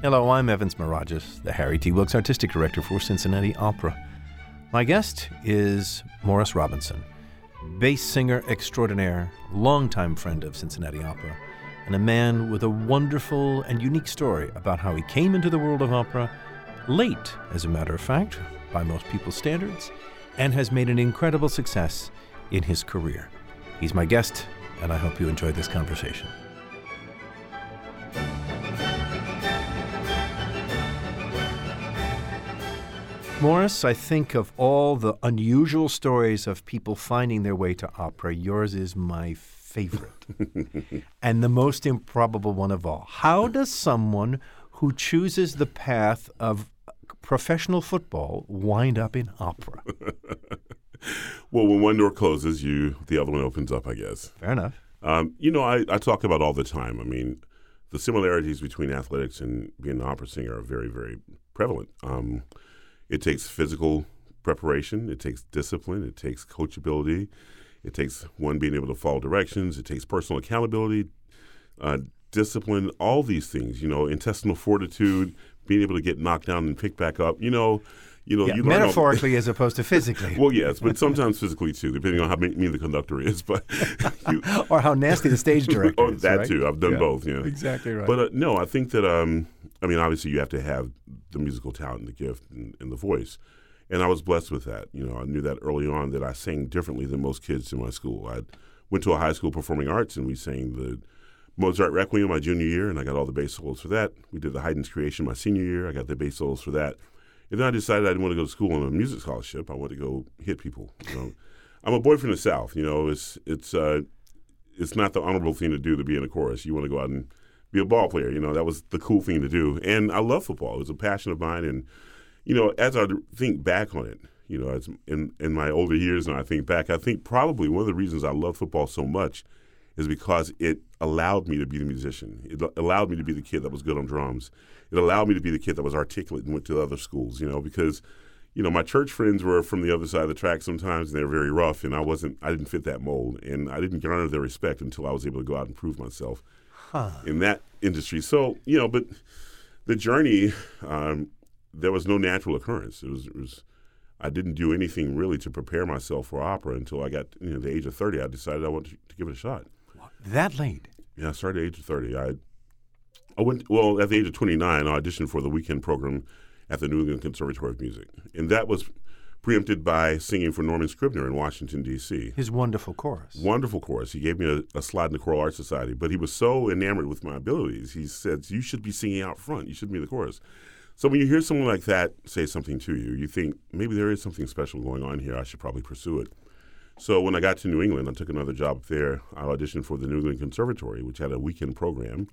Hello, I'm Evans Mirageas, the Harry T. Wilks Artistic Director for Cincinnati Opera. My guest is Morris Robinson, bass singer extraordinaire, longtime friend of Cincinnati Opera, and a man with a wonderful and unique story about how he came into the world of opera, late, as a matter of fact, by most people's standards, and has made an incredible success in his career. He's my guest, and I hope you enjoyed this conversation. Morris, I think of all the unusual stories of people finding their way to opera, yours is my favorite and the most improbable one of all. How does someone who chooses the path of professional football wind up in opera? well, when one door closes, you the other one opens up, I guess. Fair enough. Um, you know, I, I talk about all the time. I mean, the similarities between athletics and being an opera singer are very, very prevalent. Um, it takes physical preparation, it takes discipline, it takes coachability, it takes one being able to follow directions, it takes personal accountability, uh, discipline, all these things, you know, intestinal fortitude, being able to get knocked down and picked back up, you know. You know, yeah, you metaphorically as opposed to physically. well, yes, but sometimes physically too, depending on how mean the conductor is, but you, or how nasty the stage director oh, is. that right? too. I've done yeah, both. Yeah, exactly right. But uh, no, I think that um, I mean, obviously, you have to have the musical talent, and the gift, and, and, the voice. And I was blessed with that. You know, I knew that early on that I sang differently than most kids in my school. I went to a high school performing arts, and we sang the Mozart Requiem my junior year, and I got all the bass solos for that. We did the Haydn's Creation my senior year. I got the bass solos for that. And then I decided I didn't want to go to school on a music scholarship. I wanted to go hit people. You know, I'm a boy from the South. You know, it's it's uh, it's not the honorable thing to do to be in a chorus. You want to go out and be a ball player. You know, that was the cool thing to do. And I love football. It was a passion of mine. And you know, as I think back on it, you know, as in in my older years, and I think back, I think probably one of the reasons I love football so much is because it allowed me to be the musician. It allowed me to be the kid that was good on drums it allowed me to be the kid that was articulate and went to other schools, you know, because you know, my church friends were from the other side of the track sometimes, and they were very rough, and I wasn't, I didn't fit that mold, and I didn't garner their respect until I was able to go out and prove myself huh. in that industry. So, you know, but the journey, um, there was no natural occurrence. It was, it was, I didn't do anything really to prepare myself for opera until I got, you know, the age of 30. I decided I wanted to, give it a shot. That late? Yeah, I started at the age of 30. I I went well at the age of 29. I auditioned for the weekend program at the New England Conservatory of Music, and that was preempted by singing for Norman Scribner in Washington D.C. His wonderful chorus. Wonderful chorus. He gave me a, a, slot in the Choral Arts Society, but he was so enamored with my abilities. He said, "You should be singing out front. You should be in the chorus." So when you hear someone like that say something to you, you think maybe there is something special going on here. I should probably pursue it. So when I got to New England, I took another job there. I auditioned for the New England Conservatory, which had a weekend program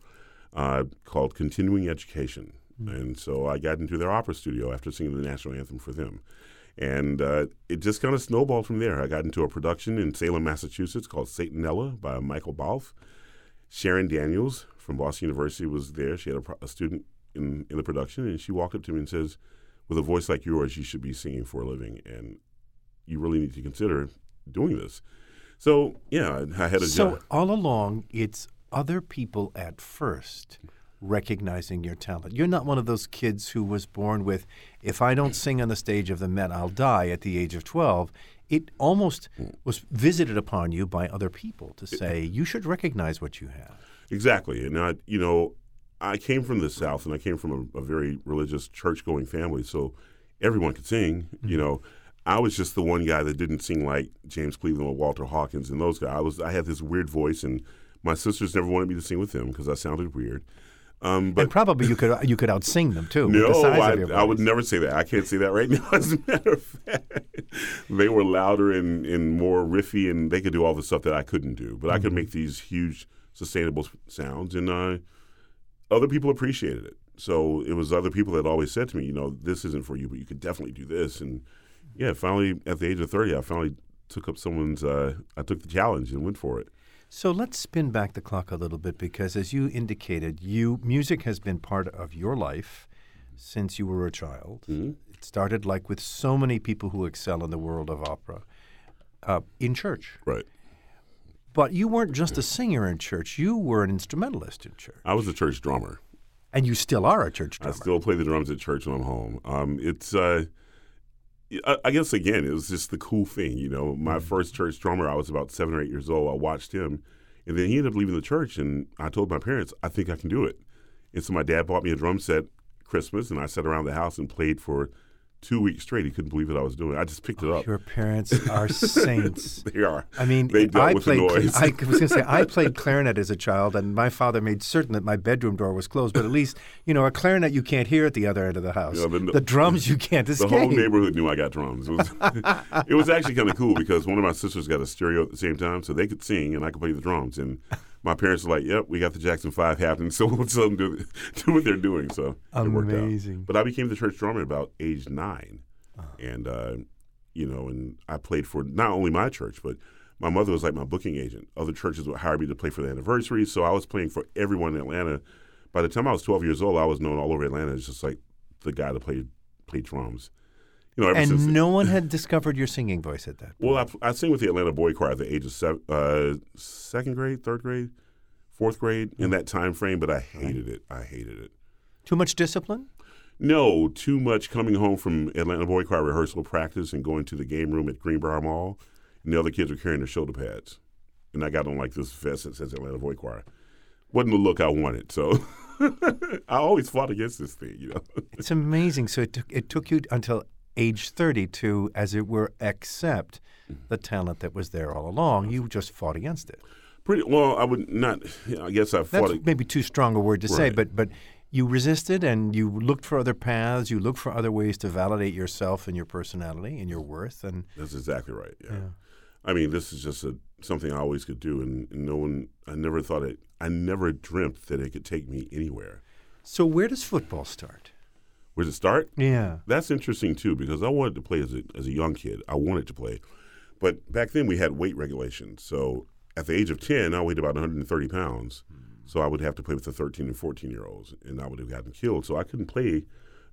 uh, called Continuing Education. Mm-hmm. And so I got into their opera studio after singing the national anthem for them. And uh, it just kind of snowballed from there. I got into a production in Salem, Massachusetts called Satanella by Michael Balfe. Sharon Daniels from Boston University was there. She had a, a student in, in the production, and she walked up to me and says, with a voice like yours, you should be singing for a living, and you really need to consider doing this. So, yeah, I had a so job. So, all along, it's other people at first recognizing your talent. You're not one of those kids who was born with, if I don't sing on the stage of the Met, I'll die at the age of 12. It almost was visited upon you by other people to say, you should recognize what you have. Exactly. And, I, you know, I came from the South and I came from a, a very religious church going family. So everyone could sing, mm-hmm. you know. I was just the one guy that didn't sing like James Cleveland or Walter Hawkins and those guys. I was I had this weird voice and my sisters never wanted me to sing with them because I sounded weird. Um, but and probably you could you could outsing them too. No, I, I, would never say that. I can't say that right now. As a matter of fact, they were louder and, and more riffy, and they could do all the stuff that I couldn't do. But mm-hmm. I could mm-hmm. make these huge, sustainable sounds, and uh, other people appreciated it. So it was other people that always said to me, you know, this isn't for you, but you could definitely do this. And yeah, finally, at the age of thirty, I finally took up someone's. Uh, I took the challenge and went for it. So let's spin back the clock a little bit because, as you indicated, you music has been part of your life since you were a child. Mm-hmm. It started like with so many people who excel in the world of opera uh, in church. Right. But you weren't just a singer in church; you were an instrumentalist in church. I was a church drummer. And you still are a church drummer. I still play the drums at church when I'm home. Um, it's, uh, I, I guess again, it was just the cool thing. You know, my Mm-hmm. first church drummer, I was about seven or eight years old. I watched him, and then he ended up leaving the church, and I told my parents, I think I can do it. And so my dad bought me a drum set Christmas, and I sat around the house and played for two weeks straight. He couldn't believe what I was doing. I just picked it oh, up. Your parents are saints. They are. I mean, I played. I was going to say I played clarinet as a child, and my father made certain that my bedroom door was closed. But at least, you know, a clarinet you can't hear at the other end of the house. Yeah, the- the drums you can't escape. the whole neighborhood knew I got drums. It was, it was actually kind of cool because one of my sisters got a stereo at the same time, so they could sing and I could play the drums. And my parents were like, "Yep, we got the Jackson Five happening, so we'll let them do, do what they're doing." So it worked out. Amazing. But I became the church drummer about age nine, and uh, you know, and I played for not only my church, but my mother was like my booking agent. Other churches would hire me to play for the anniversary, so I was playing for everyone in Atlanta. By the time I was 12 years old, I was known all over Atlanta as just like the guy that played played drums. You know, and no one had discovered your singing voice at that. point. well, I, I sing with the Atlanta Boy Choir at the age of seven, uh, second grade, third grade, fourth grade in that time frame, but I hated it. I hated it. Too much discipline. No, too much coming home from Atlanta Boy Choir rehearsal practice and going to the game room at Greenbrier Mall, and the other kids were carrying their shoulder pads. And I got on like this vest that says Atlanta Boy Choir. Wasn't the look I wanted, so I always fought against this thing, you know. It's amazing. So it took it took you until age thirty to, as it were, accept mm-hmm. the talent that was there all along. You just fought against it. Pretty well. I would not. I guess I That's fought. it. maybe too strong a word to say, but but you resisted and you looked for other paths. You looked for other ways to validate yourself and your personality and your worth. And That's exactly right. Yeah. Yeah. I mean, this is just a, something I always could do, and, and no one. I never thought it. I never dreamt that it could take me anywhere. so, where does football start? Where does it start? Yeah. That's interesting too because I wanted to play as a as a young kid. I wanted to play, but back then we had weight regulations. So at the age of ten, I weighed about 130 pounds. So I would have to play with the 13 and 14 year olds, and I would have gotten killed. So I couldn't play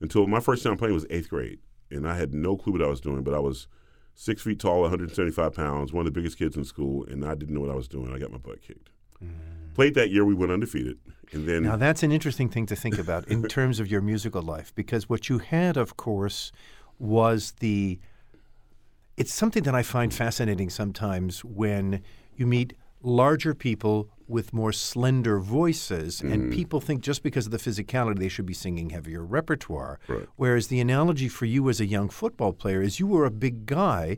until my first time playing was eighth grade, and I had no clue what I was doing. But I was six feet tall, 175 pounds, one of the biggest kids in school, and I didn't know what I was doing. I got my butt kicked. Mm. Played that year, we went undefeated, and then Now, that's an interesting thing to think about in terms of your musical life, because what you had, of course, was the. It's something that I find fascinating sometimes when you meet larger people with more slender voices, and mm. people think just because of the physicality they should be singing heavier repertoire. Right. Whereas the analogy for you as a young football player is you were a big guy,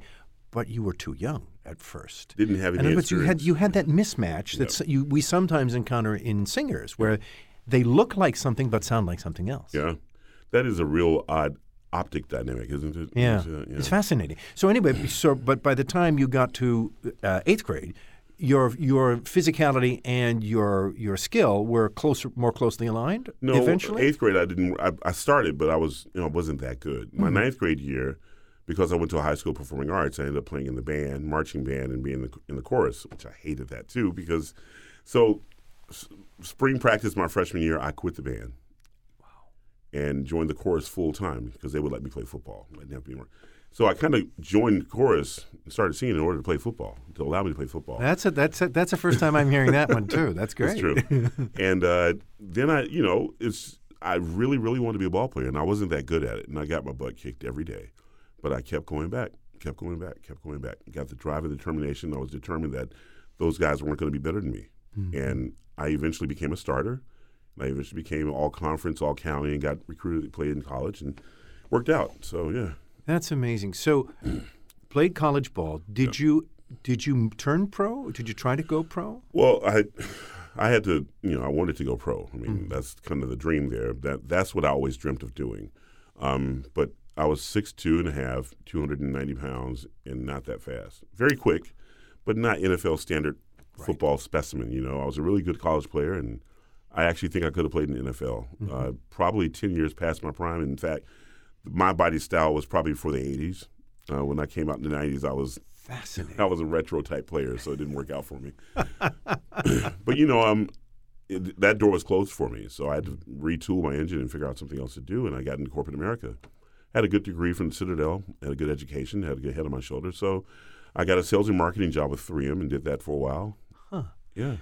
but you were too young at first. didn't have any words, you had you had that mismatch that you, we sometimes encounter in singers, where they look like something but sound like something else. Yeah, that is a real odd optic dynamic, isn't it? Yeah. Is that- it's fascinating. So anyway, so but by the time you got to uh, eighth grade, your your physicality and your your skill were closer, more closely aligned. No, eventually. eighth grade I didn't. I, I started, but I was you know wasn't that good. Mm-hmm. My ninth grade year, because I went to a high school performing arts, I ended up playing in the band, marching band, and being in the, in the chorus, which I hated that too because. So, s- spring practice my freshman year, I quit the band. wow. And joined the chorus full time because they would let me play football. I didn't have to be. So I kind of joined the chorus and started singing in order to play football to allow me to play football. That's a that's a, that's the first time I'm hearing that one too. That's great. That's true. and uh, then I, you know, it's I really, really wanted to be a ball player, and I wasn't that good at it, and I got my butt kicked every day, but I kept going back, kept going back, kept going back. Got the drive and determination. I was determined that those guys weren't going to be better than me, and I eventually became a starter. I eventually became all conference, all county, and got recruited to play in college, and worked out. So yeah. That's amazing. So, played college ball. Did you did you turn pro? Did you try to go pro? Well, I, I had to, you know, I wanted to go pro. I Mm. mean, that's kind of the dream there. That that's what I always dreamt of doing. Um, but I was six two and a half, two hundred and ninety pounds, and not that fast. Very quick, but not NFL standard football specimen. You know, I was a really good college player, and I actually think I could have played in the NFL. Mm-hmm. Uh, probably ten years past my prime. In fact, my body style was probably for the eighties. Uh, when I came out in the nineties, I was Fascinating. I was a retro type player, so it didn't work out for me. but you know, um, it, that door was closed for me, so I had to retool my engine and figure out something else to do. And I got into corporate America. Had a good degree from the Citadel, had a good education, had a good head on my shoulder. So I got a sales and marketing job with 3M and did that for a while. Huh. Yeah.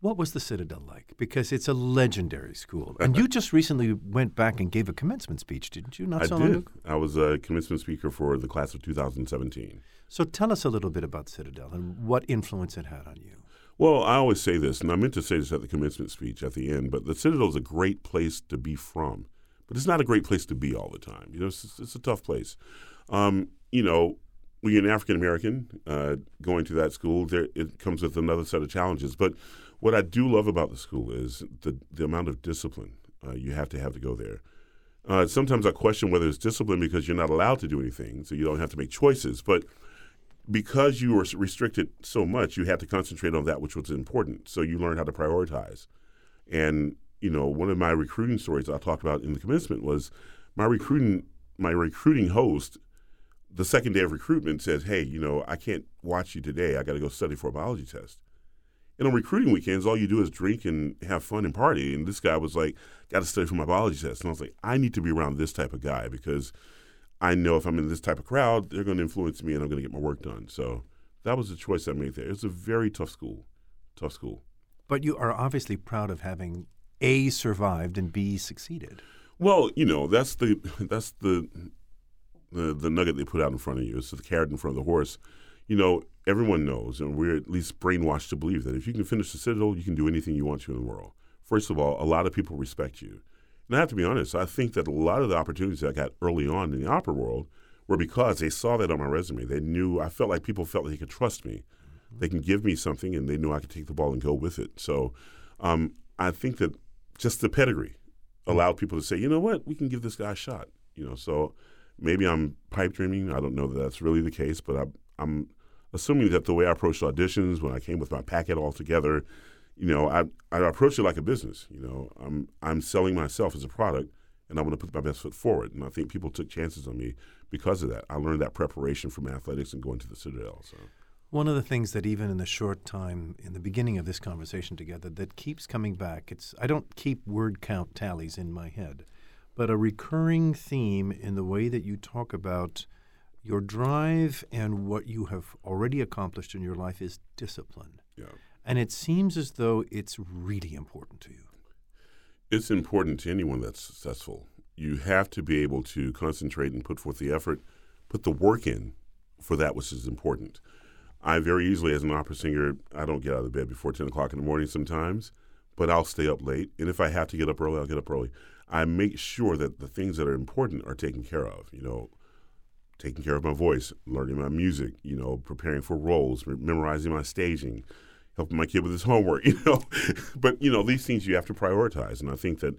What was the Citadel like? Because it's a legendary school. And you just recently went back and gave a commencement speech, didn't you? Not I so long did. ago. I was a commencement speaker for the class of 2017. So tell us a little bit about Citadel and what influence it had on you. Well, I always say this, and I meant to say this at the commencement speech at the end, but the Citadel is a great place to be from, but it's not a great place to be all the time. You know, it's, it's a tough place. Um, you know, when you're an African American uh, going to that school, there it comes with another set of challenges. But what I do love about the school is the the amount of discipline uh, you have to have to go there. Uh, sometimes I question whether it's discipline because you're not allowed to do anything, so you don't have to make choices. But because you were restricted so much, you had to concentrate on that which was important. So you learned how to prioritize. And you know, one of my recruiting stories I talked about in the commencement was my recruiting my recruiting host. The second day of recruitment says, "Hey, you know, I can't watch you today. I got to go study for a biology test." And on recruiting weekends, all you do is drink and have fun and party. And this guy was like, "Got to study for my biology test." And I was like, "I need to be around this type of guy because." I know if I'm in this type of crowd, they're going to influence me and I'm going to get my work done. So that was the choice I made there. It's a very tough school, tough school. But you are obviously proud of having A survived and B succeeded. Well, you know that's the that's the the, the nugget they put out in front of you. It's the carrot in front of the horse. You know, everyone knows, and we're at least brainwashed to believe that if you can finish the Citadel, you can do anything you want to in the world. First of all, a lot of people respect you. And I have to be honest, I think that a lot of the opportunities I got early on in the opera world were because they saw that on my resume. They knew I felt like people felt they could trust me. They can give me something, and they knew I could take the ball and go with it. So um, I think that just the pedigree hmm. allowed people to say, you know what, we can give this guy a shot. You know, so maybe I'm pipe dreaming. I don't know that that's really the case, but I, I'm assuming that the way I approached auditions when I came with my packet all together you know, I I approach it like a business. You know, I'm I'm selling myself as a product, and I want to put my best foot forward. And I think people took chances on me because of that. I learned that preparation from athletics and going to the Citadel. So. One of the things that even in the short time in the beginning of this conversation together that keeps coming back, it's I don't keep word count tallies in my head, but a recurring theme in the way that you talk about your drive and what you have already accomplished in your life is discipline. Yeah. And it seems as though it's really important to you. It's important to anyone that's successful. You have to be able to concentrate and put forth the effort, put the work in for that which is important. I very easily, as an opera singer, I don't get out of bed before 10 o'clock in the morning sometimes, but I'll stay up late. And if I have to get up early, I'll get up early. I make sure that the things that are important are taken care of. You know, taking care of my voice, learning my music, you know, preparing for roles, memorizing my staging, helping my kid with his homework, you know. but you know, these things you have to prioritize, and I think that,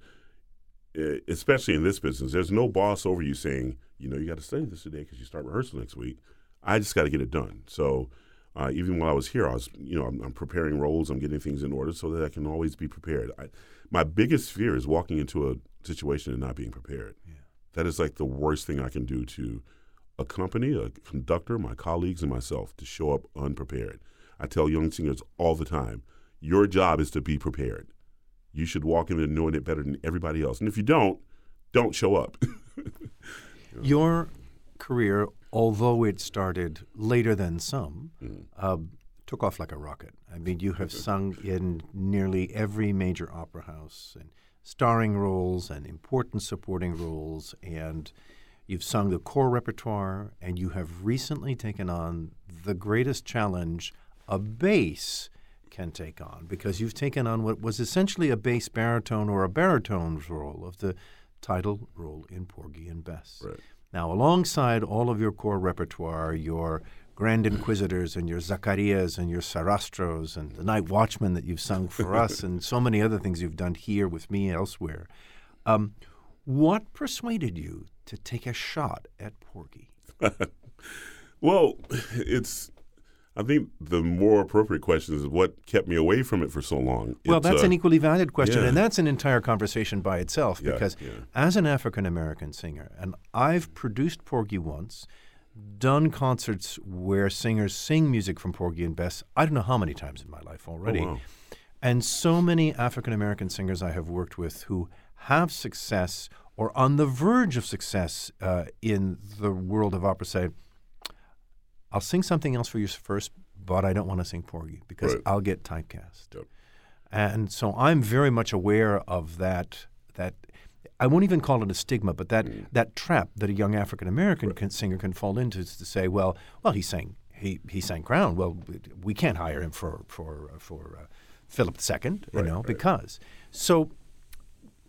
eh, especially in this business, there's no boss over you saying, you know, you got to study this today because you start rehearsal next week. I just got to get it done. So. Uh, even while I was here, I was, you know, I'm, I'm, preparing roles. I'm getting things in order so that I can always be prepared. I, my biggest fear is walking into a situation and not being prepared. Yeah. That is like the worst thing I can do to a company, a conductor, my colleagues, and myself to show up unprepared. I tell young singers all the time your job is to be prepared. You should walk in there knowing it better than everybody else. And if you don't, don't show up. Your career, although it started later than some, mm. uh, took off like a rocket. I mean, you have sung in nearly every major opera house and starring roles and important supporting roles, and you've sung the core repertoire, and you have recently taken on the greatest challenge a bass can take on because you've taken on what was essentially a bass baritone or a baritone's role of the title role in Porgy and Bess. Right. Now, alongside all of your core repertoire, your Grand Inquisitors and your Zaccarias and your Sarastros and the Night Watchman that you've sung for us and so many other things you've done here with me elsewhere, um, what persuaded you to take a shot at Porgy? well, it's I think the more appropriate question is what kept me away from it for so long. Well, it's, that's uh, an equally valid question, yeah. and that's an entire conversation by itself. Yeah, because yeah. as an African American singer, and I've produced Porgy once, done concerts where singers sing music from Porgy and Bess. I don't know how many times in my life already, oh, wow. and so many African American singers I have worked with who have success or on the verge of success uh, in the world of opera say I'll sing something else for you first, but I don't want to sing for you because right. I'll get typecast. Yep. And so I'm very much aware of that that I won't even call it a stigma, but that that trap that a young African American right. singer can fall into is to say, well, well, he sang he he sang Crown. Well, we can't hire him for for for uh, Philip II, you right, know, because so.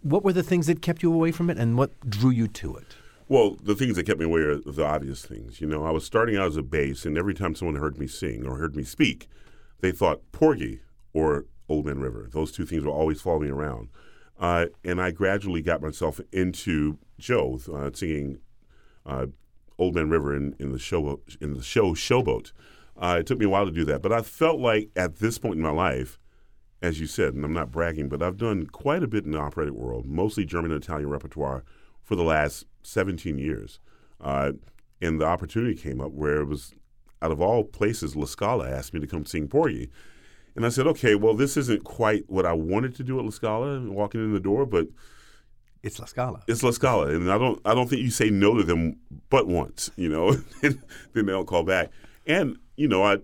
What were the things that kept you away from it, and what drew you to it? Well, the things that kept me away are the obvious things. You know, I was starting out as a bass, and every time someone heard me sing or heard me speak, they thought Porgy or Old Man River. Those two things were always following me around. Uh, and I gradually got myself into Joe uh, singing uh, Old Man River in, in the show in the show Showboat. Uh, it took me a while to do that, but I felt like at this point in my life, as you said, and I'm not bragging, but I've done quite a bit in the operatic world, mostly German and Italian repertoire for the last 17 years. Uh, and the opportunity came up where it was, out of all places, La Scala asked me to come sing Porgy. And I said, okay, well, this isn't quite what I wanted to do at La Scala, walking in the door, but it's La Scala. It's La Scala, and I don't, I don't think you say no to them but once, you know, then they don't call back. And you know, I,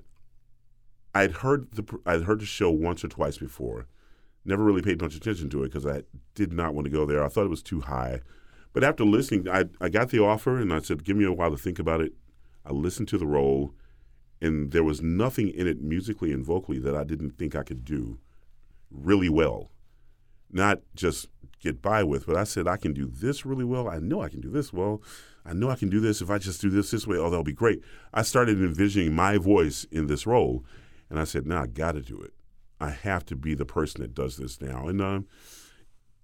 I'd heard the, I'd heard the show once or twice before, never really paid much attention to it because I did not want to go there. I thought it was too high. But after listening, I, I got the offer and I said, give me a while to think about it. I listened to the role, and there was nothing in it musically and vocally that I didn't think I could do really well. Not just get by with, but I said, I can do this really well. I know I can do this well. I know I can do this if I just do this this way. Oh, that'll be great. I started envisioning my voice in this role, and I said, now I got to do it. I have to be the person that does this now. And um,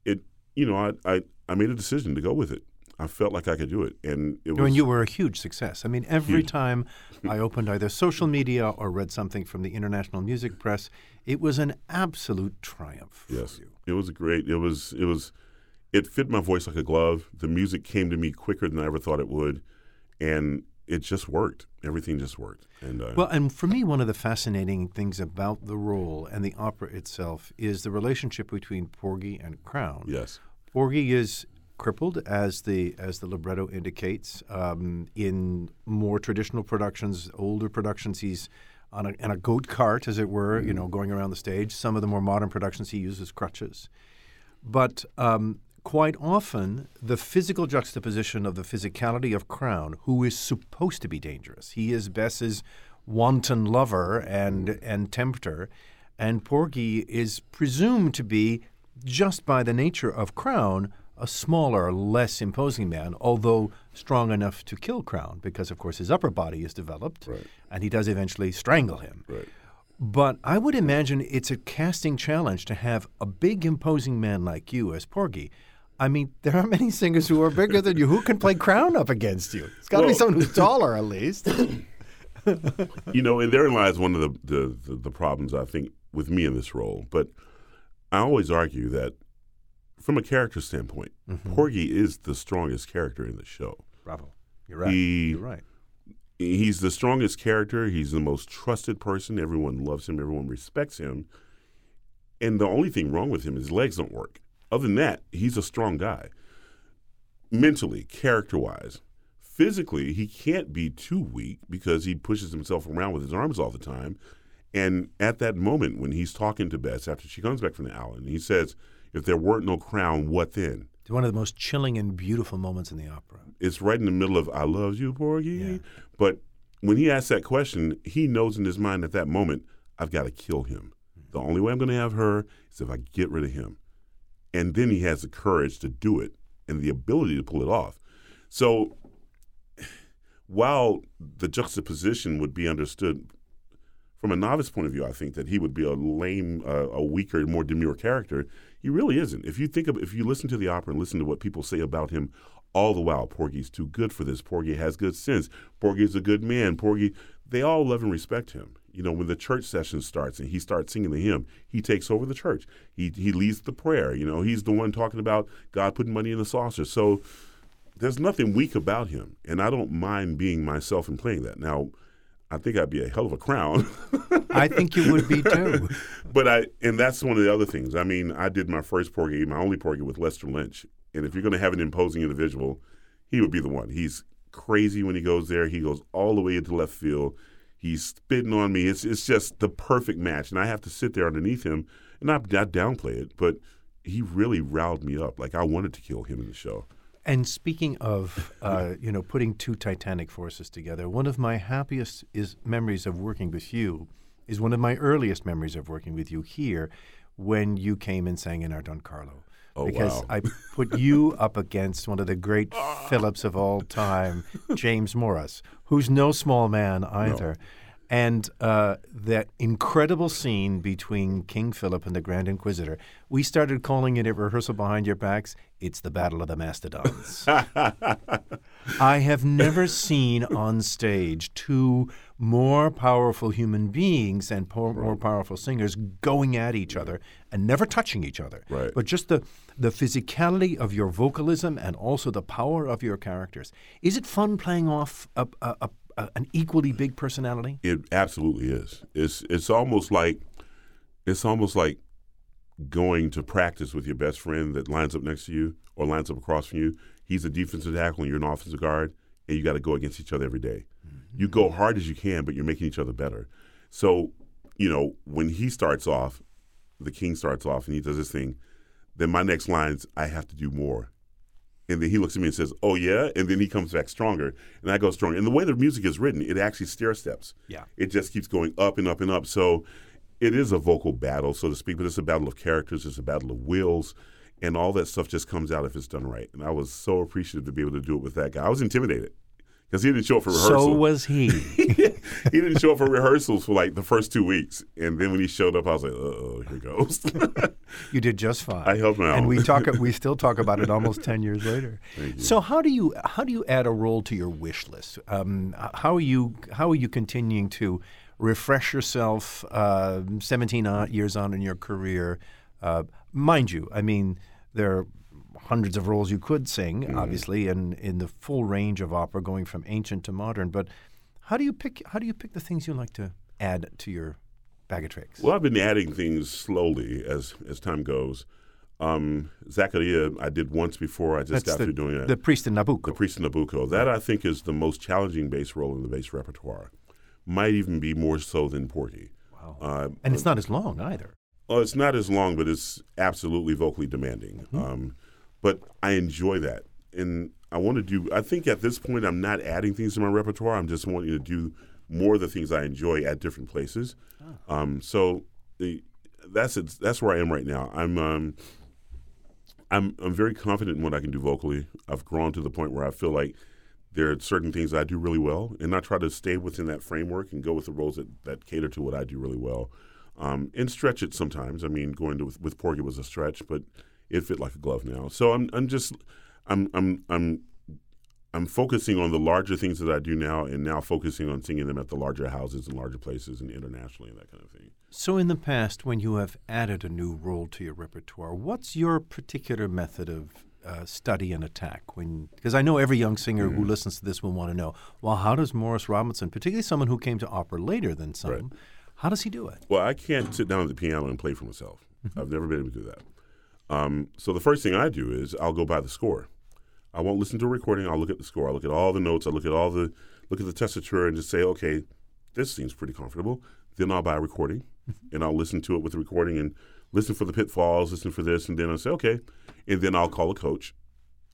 it, you know, I, I I made a decision to go with it. I felt like I could do it, and it was. And you were a huge success. I mean, every huge. time I opened either social media or read something from the international music press, it was an absolute triumph. Yes, it was great. It was. It was. It fit my voice like a glove. The music came to me quicker than I ever thought it would, and it just worked. Everything just worked. And uh, well, and for me, one of the fascinating things about the role and the opera itself is the relationship between Porgy and Crown. Yes Porgy is crippled, as the as the libretto indicates. Um, in more traditional productions, older productions, he's on a, on a goat cart, as it were, mm-hmm. you know, going around the stage. Some of the more modern productions, he uses crutches. But um, quite often, the physical juxtaposition of the physicality of Crown, who is supposed to be dangerous, he is Bess's wanton lover and and tempter, and Porgy is presumed to be just by the nature of Crown, a smaller, less imposing man, although strong enough to kill Crown, because of course his upper body is developed, right. and he does eventually strangle him. Right. But I would imagine it's a casting challenge to have a big, imposing man like you as Porgy. I mean, there are many singers who are bigger than you. Who can play Crown up against you? It's got to well, be someone who's taller, at least. you know, and therein lies one of the, the, the, the problems I think with me in this role. But I always argue that from a character standpoint, mm-hmm. Porgy is the strongest character in the show. Bravo. You're right. He, You're right. He's the strongest character. He's the most trusted person. Everyone loves him. Everyone respects him. And the only thing wrong with him is his legs don't work. Other than that, he's a strong guy. Mentally, character wise, physically, he can't be too weak because he pushes himself around with his arms all the time. And at that moment, when he's talking to Bess after she comes back from the island, he says, If there weren't no Crown, what then? It's one of the most chilling and beautiful moments in the opera. It's right in the middle of I love you, Porgy. Yeah. But when he asks that question, he knows in his mind at that moment, I've got to kill him. Hmm. The only way I'm going to have her is if I get rid of him. And then he has the courage to do it and the ability to pull it off. So while the juxtaposition would be understood from a novice point of view, I think that he would be a lame, uh, a weaker, more demure character. He really isn't. If you think of, if you listen to the opera and listen to what people say about him, all the while, Porgy's too good for this. Porgy has good sense. Porgy's a good man. Porgy, they all love and respect him. You know, when the church session starts and he starts singing the hymn, he takes over the church. He he leads the prayer. You know, he's the one talking about God putting money in the saucer. So there's nothing weak about him, and I don't mind being myself and playing that. Now I think I'd be a hell of a Crown. I think you would be too. but I, and that's one of the other things. I mean, I did my first Porgy, my only Porgy with Lester Lynch. And if you're going to have an imposing individual, he would be the one. He's crazy when he goes there. He goes all the way into left field. He's spitting on me. It's it's just the perfect match. And I have to sit there underneath him and I, I downplay it, but he really riled me up. Like I wanted to kill him in the show. And speaking of, uh, you know, putting two titanic forces together, one of my happiest is memories of working with you is one of my earliest memories of working with you here when you came and sang in our Don Carlo. Oh, because wow. I put you up against one of the great Phillips of all time, James Morris, who's no small man either. And uh, that incredible scene between King Philip and the Grand Inquisitor, we started calling it at rehearsal behind your backs, it's the Battle of the Mastodons. I have never seen on stage two more powerful human beings and po- more powerful singers going at each other and never touching each other. Right. But just the, the physicality of your vocalism and also the power of your characters. Is it fun playing off a, a, a, a, an equally big personality? It absolutely is. It's it's almost like it's almost like going to practice with your best friend that lines up next to you or lines up across from you. He's a defensive tackle and you're an offensive guard, and you got to go against each other every day. You go hard as you can, but you're making each other better. So, you know, when he starts off, the king starts off and he does this thing, then my next line's I have to do more. And then he looks at me and says, "Oh yeah," and then he comes back stronger, and I go stronger. And the way the music is written, it actually stair steps. Yeah. it just keeps going up and up and up. So it is a vocal battle, so to speak, but it's a battle of characters, it's a battle of wills, and all that stuff just comes out if it's done right. And I was so appreciative to be able to do it with that guy. I was intimidated because he didn't show up for rehearsal. So was he. he didn't show up for rehearsals for like the first two weeks, and then when he showed up, I was like, "Uh oh, here goes." You did just fine. I held my and we talk. We still talk about it almost ten years later. So how do you how do you add a role to your wish list? Um, how are you how are you continuing to refresh yourself? Uh, Seventeen years on in your career, uh, mind you, I mean there are hundreds of roles you could sing, Mm-hmm. obviously, and in the full range of opera, going from ancient to modern. But how do you pick how do you pick the things you like to add to your bag of tricks? Well, I've been adding things slowly as as time goes. Um, Zachariah, I did once before. I just got the, through doing that. the priest in Nabucco. The Priest of Nabucco. That I think is the most challenging bass role in the bass repertoire. Might even be more so than Porgy. Wow. Uh, and it's not as long either. well, it's not as long, but it's absolutely vocally demanding. Um, but I enjoy that, and I want to do. I think at this point, I'm not adding things to my repertoire. I'm just wanting to do more of the things I enjoy at different places. Um, so the, that's it, that's where I am right now. I'm um, I'm I'm very confident in what I can do vocally. I've grown to the point where I feel like there are certain things I do really well, and I try to stay within that framework and go with the roles that, that cater to what I do really well, um, and stretch it sometimes. I mean, going to with, with Porgy was a stretch, but it fit like a glove now. So I'm I'm just I'm I'm I'm I'm focusing on the larger things that I do now, and now focusing on singing them at the larger houses and larger places and internationally and that kind of thing. So, in the past, when you have added a new role to your repertoire, what's your particular method of uh, study and attack? When because I know every young singer who listens to this will want to know, well, how does Morris Robinson, particularly someone who came to opera later than some, Right. how does he do it? Well, I can't sit down at the piano and play for myself. I've never been able to do that. Um, so the first thing I do is I'll go by the score. I won't listen to a recording. I'll look at the score. I'll look at all the notes. I look at all the look at the tessitura and just say, okay, this seems pretty comfortable. Then I'll buy a recording and I'll listen to it with the recording and listen for the pitfalls, listen for this, and then I'll say, okay, and then I'll call a coach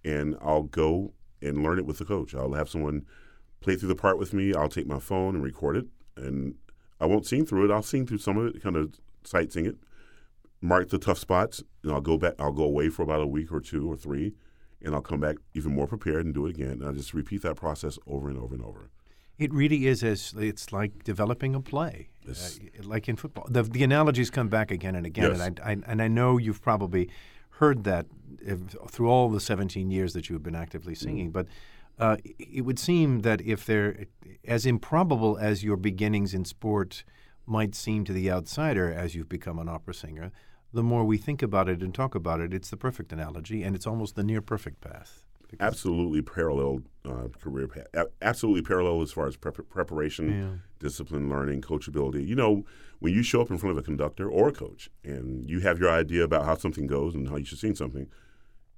and I'll go and learn it with the coach. I'll have someone play through the part with me. I'll take my phone and record it, and I won't sing through it. I'll sing through some of it, kind of sight sing it, mark the tough spots, and I'll go back. I'll go away for about a week or two or three, and I'll come back even more prepared and do it again. And I'll just repeat that process over and over and over. It really is as it's like developing a play, uh, like in football. The, the analogies come back again and again, Yes. and I, I and I know you've probably heard that if, through all the 17 years that you have been actively singing. But uh, it would seem that if they're as improbable as your beginnings in sport might seem to the outsider as you've become an opera singer, the more we think about it and talk about it, it's the perfect analogy, and it's almost the near perfect path. Absolutely parallel uh, career path. Absolutely parallel as far as prep- preparation, Yeah. discipline, learning, coachability. You know, when you show up in front of a conductor or a coach and you have your idea about how something goes and how you should sing something,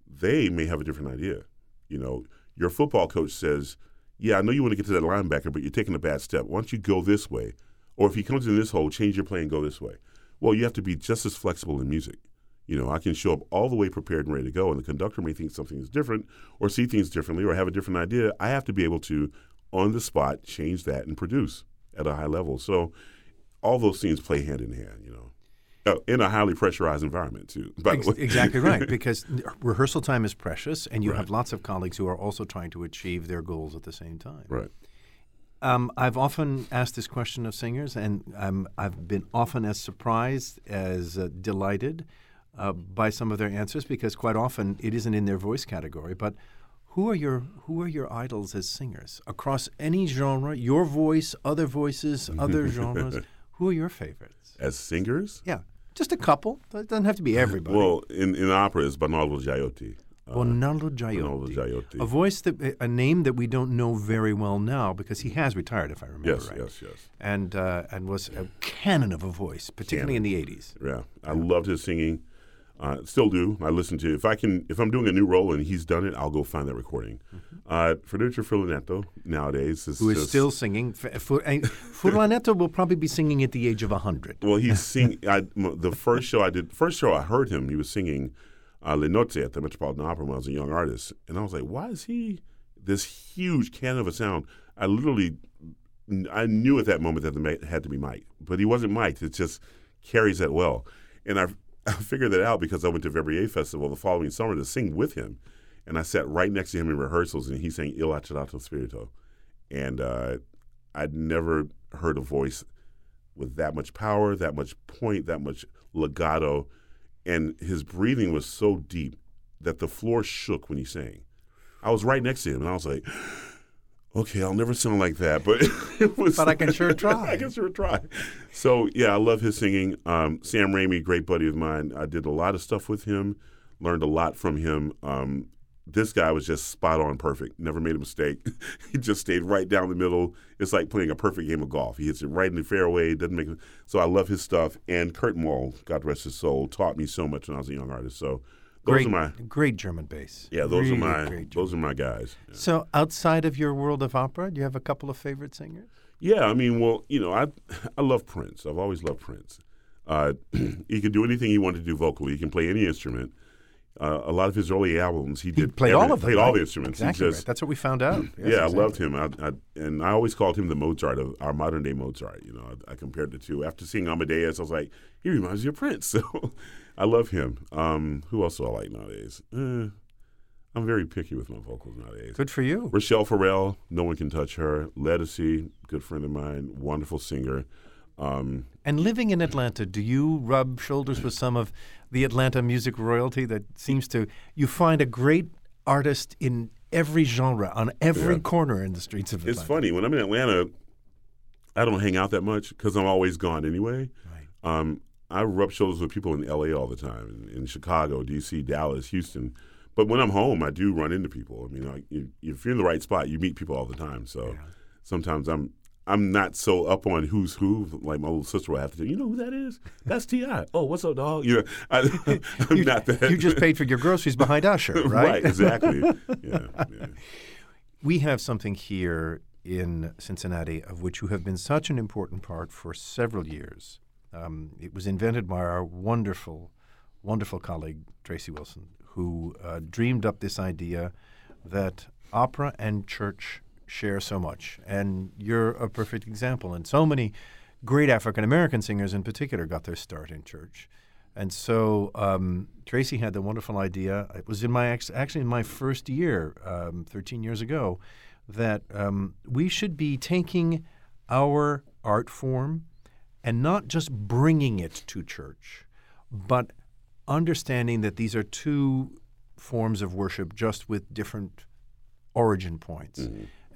they may have a different idea. You know, your football coach says, "Yeah, I know you want to get to that linebacker, but you're taking a bad step. Why don't you go this way? Or if he comes in this hole, change your play and go this way." Well, you have to be just as flexible in music. You know, I can show up all the way prepared and ready to go, and the conductor may think something is different, or see things differently, or have a different idea. I have to be able to, on the spot, change that and produce at a high level. So, all those things play hand in hand. You know. Uh, in a highly pressurized environment too. Ex- exactly right, because rehearsal time is precious, and you right. have lots of colleagues who are also trying to achieve their goals at the same time. Right. Um, I've often asked this question of singers, and um, I've been often as surprised as uh, delighted uh, by some of their answers because quite often it isn't in their voice category. But who are your who are your idols as singers across any genre? Your voice, other voices, other genres. Who are your favorites as singers? Yeah. Just a couple. It doesn't have to be everybody. Well, in, in opera, it's Bonaldo Giaiotti. Uh, Bonaldo Giaiotti. A voice that a name that we don't know very well now because he has retired, if I remember yes, right. Yes, yes, And uh, and was a cannon of a voice, particularly cannon. in the '80s. Yeah, I yeah. loved his singing. Uh, still do. I listen to if I can if I'm doing a new role and he's done it, I'll go find that recording. Mm-hmm. Uh, Ferruccio Furlanetto nowadays is who is just, still singing. Furlanetto will probably be singing at the age of hundred. Well, he's sing. I, the first show I did, first show I heard him, he was singing uh, Le Nozze at the Metropolitan Opera when I was a young artist, and I was like, why is he this huge can of a sound? I literally, I knew at that moment that the had to be Mike, but he wasn't Mike. It just carries that well, and I I figured that out because I went to Verbier Festival the following summer to sing with him. And I sat right next to him in rehearsals, and he sang Il Lacerato Spirito. And uh, I'd never heard a voice with that much power, that much point, that much legato. And his breathing was so deep that the floor shook when he sang. I was right next to him, and I was like, okay, I'll never sound like that, but it was. But I can sure try. I can sure try. So yeah, I love his singing. Um, Sam Ramey, great buddy of mine. I did a lot of stuff with him, learned a lot from him. Um, this guy was just spot on, perfect. Never made a mistake. he just stayed right down the middle. It's like playing a perfect game of golf. He hits it right in the fairway. Doesn't make it. So I love his stuff. And Kurt Moll, God rest his soul, taught me so much when I was a young artist. So great, my great German bass. Yeah, those really are my those are my guys. Yeah. So outside of your world of opera, do you have a couple of favorite singers? Yeah, I mean, well, you know, I I love Prince. I've always loved Prince. Uh, he could do anything he wanted to do vocally. He can play any instrument. Uh, a lot of his early albums, he, he did played all of them. Played right? all the instruments. Exactly just, right. That's what we found out. Yes, yeah, exactly. I loved him. I, I, and I always called him the Mozart of our modern day Mozart. You know, I, I compared the two. After seeing Amadeus, I was like, he reminds me of Prince. So I love him. Um, who else do I like nowadays? Eh, I'm very picky with my vocals nowadays. Good for you. Rachelle Ferrell, no one can touch her. Ledisi, good friend of mine, wonderful singer. Um, and living in Atlanta, do you rub shoulders with some of the Atlanta music royalty that seems to you find a great artist in every genre on every Yeah. corner in the streets of Atlanta? it's funny when I'm in Atlanta, I don't hang out that much because I'm always gone anyway. Right. Um, I rub shoulders with people in LA all the time, in, in Chicago, DC, Dallas, Houston. But when I'm home, I do run into people. I mean, like, if you're in the right spot, you meet people all the time. So Yeah. sometimes I'm I'm not so up on who's who. Like my little sister will have to say, you know who that is? That's Ti. Oh, what's up, dog? You know, I, I'm you, not that. you just paid for your groceries behind Usher, right? right, exactly. Yeah, yeah. We have something here in Cincinnati of which you have been such an important part for several years. Um, it was invented by our wonderful, wonderful colleague, Tracy Wilson, who uh, dreamed up this idea that opera and church share so much. And you're a perfect example. And so many great African American singers in particular got their start in church. And so um, Tracy had the wonderful idea. It was in my ex- actually in my first year, um, 13 years ago, that um, we should be taking our art form and not just bringing it to church, but understanding that these are two forms of worship just with different origin points.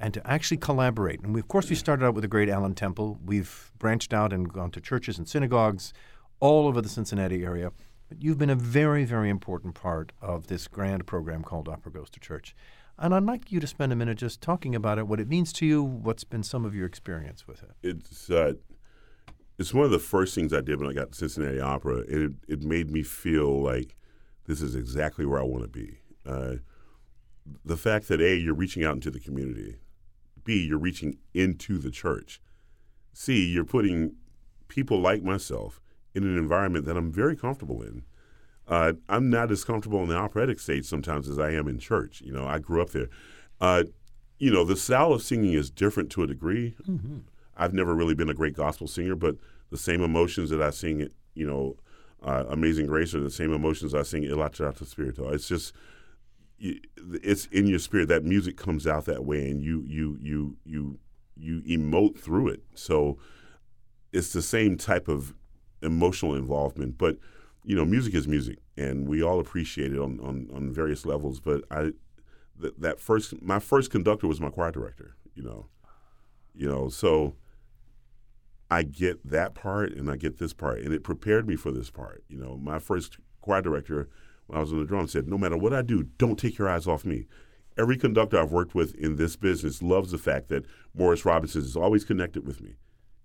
And to actually collaborate. And we, of course, we started out with the great Allen Temple. We've branched out and gone to churches and synagogues all over the Cincinnati area. But you've been a very, very important part of this grand program called Opera Goes to Church. And I'd like you to spend a minute just talking about it, what it means to you, what's been some of your experience with it. it's uh, it's one of the first things I did when I got to Cincinnati Opera. It it made me feel like this is exactly where I want to be. Uh, the fact that a you're reaching out into the community, b you're reaching into the church, c you're putting people like myself in an environment that I'm very comfortable in. Uh, I'm not as comfortable in the operatic stage sometimes as I am in church. You know, I grew up there. Uh, you know, the style of singing is different to a degree. Mm-hmm. I've never really been a great gospel singer, but the same emotions that I sing, you know, uh, Amazing Grace are the same emotions I sing Il Spirito. It's just, it's in your spirit. That music comes out that way, and you you you you you emote through it. So it's the same type of emotional involvement, but you know, music is music, and we all appreciate it on, on, on various levels. But I, th- that first, my first conductor was my choir director. You know, you know, so I get that part, and I get this part, and it prepared me for this part. You know, my first choir director when I was on the drum said, "No matter what I do, don't take your eyes off me." Every conductor I've worked with in this business loves the fact that Morris Robinson is always connected with me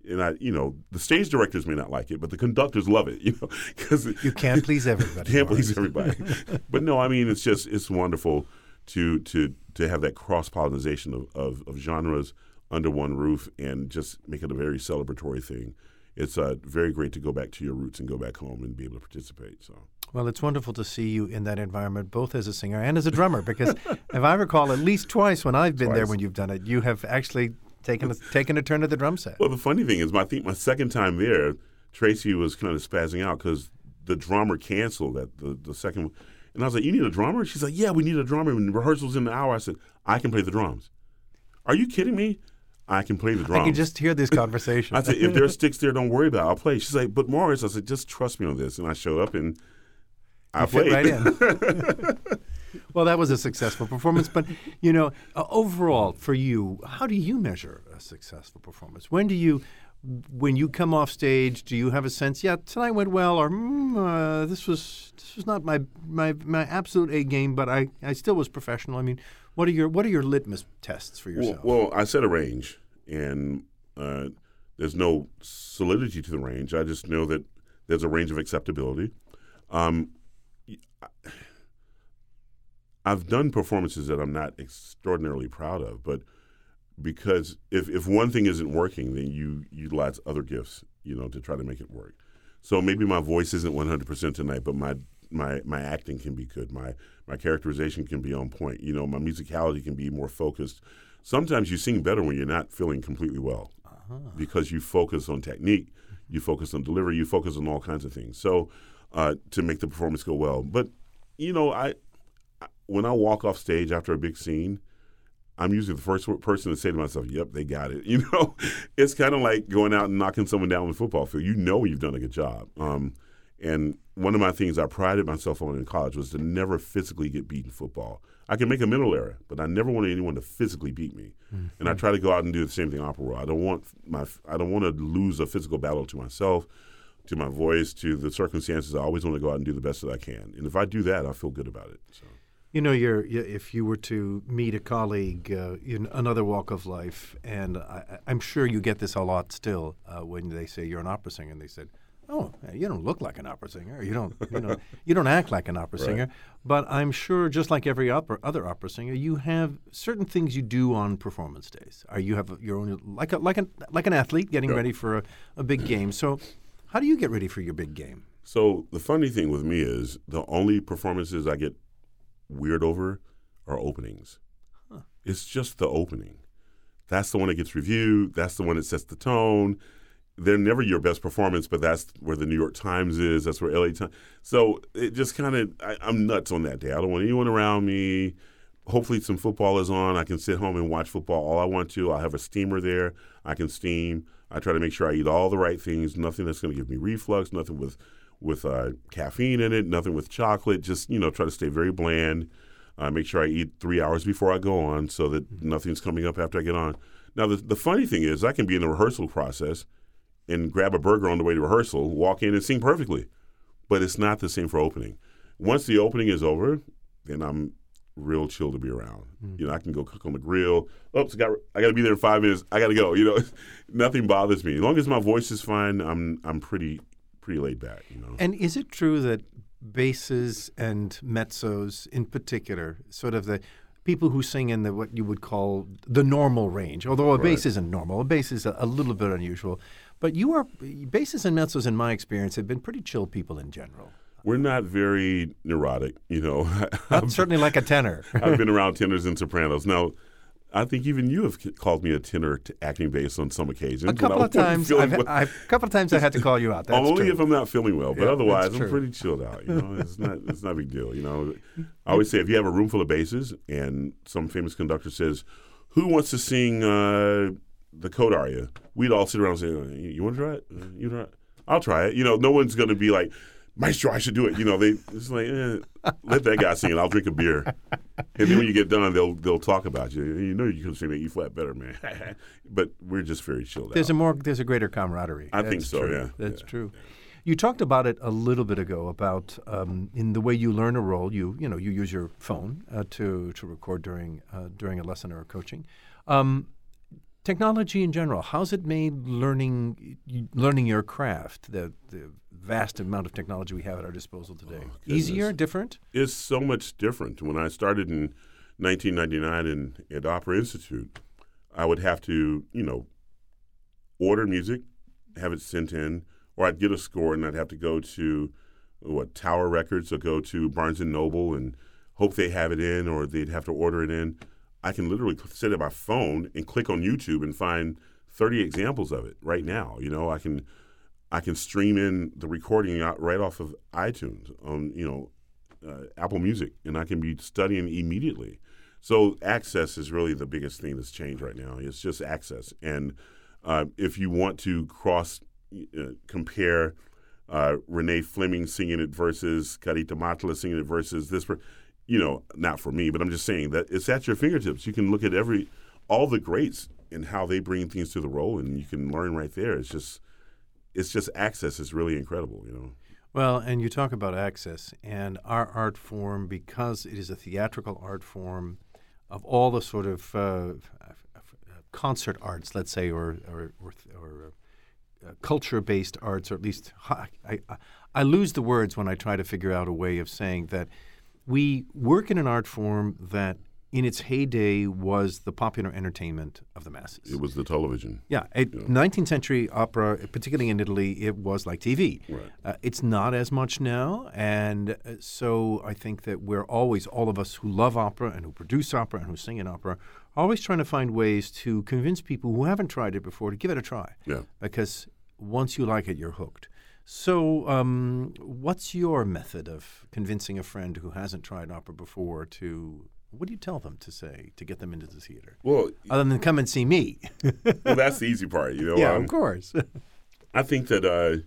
and I, you know, the stage directors may not like it, but the conductors love it, you know, because you can't please everybody. Can't please everybody. but no, I mean, it's just it's wonderful to to to have that cross pollination of, of, of, genres under one roof and just make it a very celebratory thing. It's uh, very great to go back to your roots and go back home and be able to participate. So. Well, it's wonderful to see you in that environment, both as a singer and as a drummer, because if I recall, at least twice when I've been twice. there when you've done it, you have actually taken a, taking a turn at the drum set. Well, the funny thing is, I think my second time there, Tracy was kind of spazzing out because the drummer canceled at the, the second. And I was like, "You need a drummer?" She's like, "Yeah, we need a drummer." And rehearsals in an hour. I said, "I can play the drums." Are you kidding me? I can play the drums. I can just hear this conversation. I said, if there's sticks there, don't worry about it. I'll play. She's like, but Morris, I said, just trust me on this. And I showed up and I you played. right in. well, that was a successful performance. But you know, uh, overall for you, how do you measure a successful performance? When do you, when you come off stage, do you have a sense? Yeah, tonight went well, or mm, uh, this was this was not my my my absolute A game, but I I still was professional. I mean, what are your what are your litmus tests for yourself? Well, well I set a range, and uh, there's no solidity to the range. I just know that there's a range of acceptability. Um, I've done performances that I'm not extraordinarily proud of, but because if, if one thing isn't working, then you utilize other gifts, you know, to try to make it work. So maybe my voice isn't 100% tonight, but my my my acting can be good. My my characterization can be on point. You know, my musicality can be more focused. Sometimes you sing better when you're not feeling completely well, uh-huh. because you focus on technique, you focus on delivery, you focus on all kinds of things. So uh, to make the performance go well. But you know, I when I walk off stage after a big scene, I'm usually the first person to say to myself, "Yep, they got it." You know, it's kind of like going out and knocking someone down on the football field. You know, you've done a good job. Um, and one of my things I prided myself on in college was to never physically get beaten football. I can make a mental error, but I never wanted anyone to physically beat me. Mm-hmm. And I try to go out and do the same thing opera. I don't want my I don't want to lose a physical battle to myself, to my voice, to the circumstances. I always want to go out and do the best that I can. And if I do that, I feel good about it. So. You know, you're, if you were to meet a colleague uh, in another walk of life, and I, am sure you get this a lot still uh, when they say you're an opera singer, and they said, "Oh, you don't look like an opera singer. You don't, you know, you don't act like an opera right. singer." But I'm sure, just like every opera, other opera singer, you have certain things you do on performance days. Are you have your own like a like a like an athlete getting yep. ready for a, a big game? So, how do you get ready for your big game? So the funny thing with me is the only performances I get weird over are openings. Huh. It's just the opening. That's the one that gets reviewed. That's the one that sets the tone. They're never your best performance, but that's where the New York Times is. That's where LA Times. So it just kind of, I'm nuts on that day. I don't want anyone around me. Hopefully, some football is on. I can sit home and watch football all I want to. I'll have a steamer there. I can steam. I try to make sure I eat all the right things. Nothing that's going to give me reflux. Nothing with with uh, caffeine in it, nothing with chocolate. Just you know, try to stay very bland. Uh, make sure I eat three hours before I go on, so that mm-hmm. nothing's coming up after I get on. Now, the, the funny thing is, I can be in the rehearsal process and grab a burger on the way to rehearsal, walk in and sing perfectly, but it's not the same for opening. Once the opening is over, then I'm real chill to be around. Mm-hmm. You know, I can go cook on the grill. Oops, I got I got to be there in five minutes. I got to go. You know, nothing bothers me as long as my voice is fine. I'm I'm pretty pretty laid back, you know. And is it true that basses and mezzos, in particular, sort of the people who sing in the what you would call the normal range, although a right. bass isn't normal, a bass is a, a, little bit unusual, But you are basses and mezzos, in my experience, have been pretty chill people in general. We're not very neurotic, you know. Not certainly like a tenor. I've been around tenors and sopranos. Now, I think even you have called me a tenor to acting bass on some occasions. A couple of times, I've, well. I've, a couple of times I had to call you out. That's only true. if I'm not feeling well, but yeah, otherwise I'm pretty chilled out. You know, it's not it's not a big deal. You know, I always say if you have a room full of basses and some famous conductor says, "Who wants to sing uh, the Coat aria?" We'd all sit around and say, "You want to try it? You try it? I'll try it." You know, no one's going to be like Maestro, I should do it. You know, they it's like eh, let that guy sing it. I'll drink a beer, and then when you get done, they'll they'll talk about you. You know, you can sing the E flat better, man. but we're just very chilled there's out. a more there's a greater camaraderie. I That's think so. True. Yeah, that's yeah. true. You talked about it a little bit ago about um, in the way you learn a role. You you know you use your phone uh, to to record during uh, during a lesson or a coaching. Um, technology in general, how's it made learning learning your craft? The the vast amount of technology we have at our disposal today. Oh, Easier, different? It's so much different. When I started in 1999 in, at Opera Institute, I would have to, you know, order music, have it sent in, or I'd get a score and I'd have to go to what Tower Records or go to Barnes and Noble and hope they have it in, or they'd have to order it in. I can literally sit at my phone and click on YouTube and find 30 examples of it right now. You know, I can I can stream in the recording right off of iTunes on you know uh, Apple Music, and I can be studying immediately. So access is really the biggest thing that's changed right now. It's just access, and uh, if you want to cross uh, compare uh, Renee Fleming singing it versus Karita Mattila singing it versus this, you know, not for me, but I'm just saying that it's at your fingertips. You can look at every all the greats and how they bring things to the role, and you can learn right there. It's just it's just access is really incredible, you know. Well, and you talk about access and our art form because it is a theatrical art form of all the sort of uh, concert arts, let's say, or or, or, or uh, culture-based arts, or at least I, I, I lose the words when I try to figure out a way of saying that we work in an art form that in its heyday was the popular entertainment of the masses. It was the television. Yeah, yeah. 19th century opera, particularly in Italy, it was like TV. Right. Uh, it's not as much now, and uh, so I think that we're always, all of us who love opera and who produce opera and who sing in opera, always trying to find ways to convince people who haven't tried it before to give it a try. Yeah. Because once you like it, you're hooked. So, um, what's your method of convincing a friend who hasn't tried opera before to what do you tell them to say to get them into the theater? Well, other than come and see me. well, that's the easy part, you know. Yeah, um, of course. I think that, uh,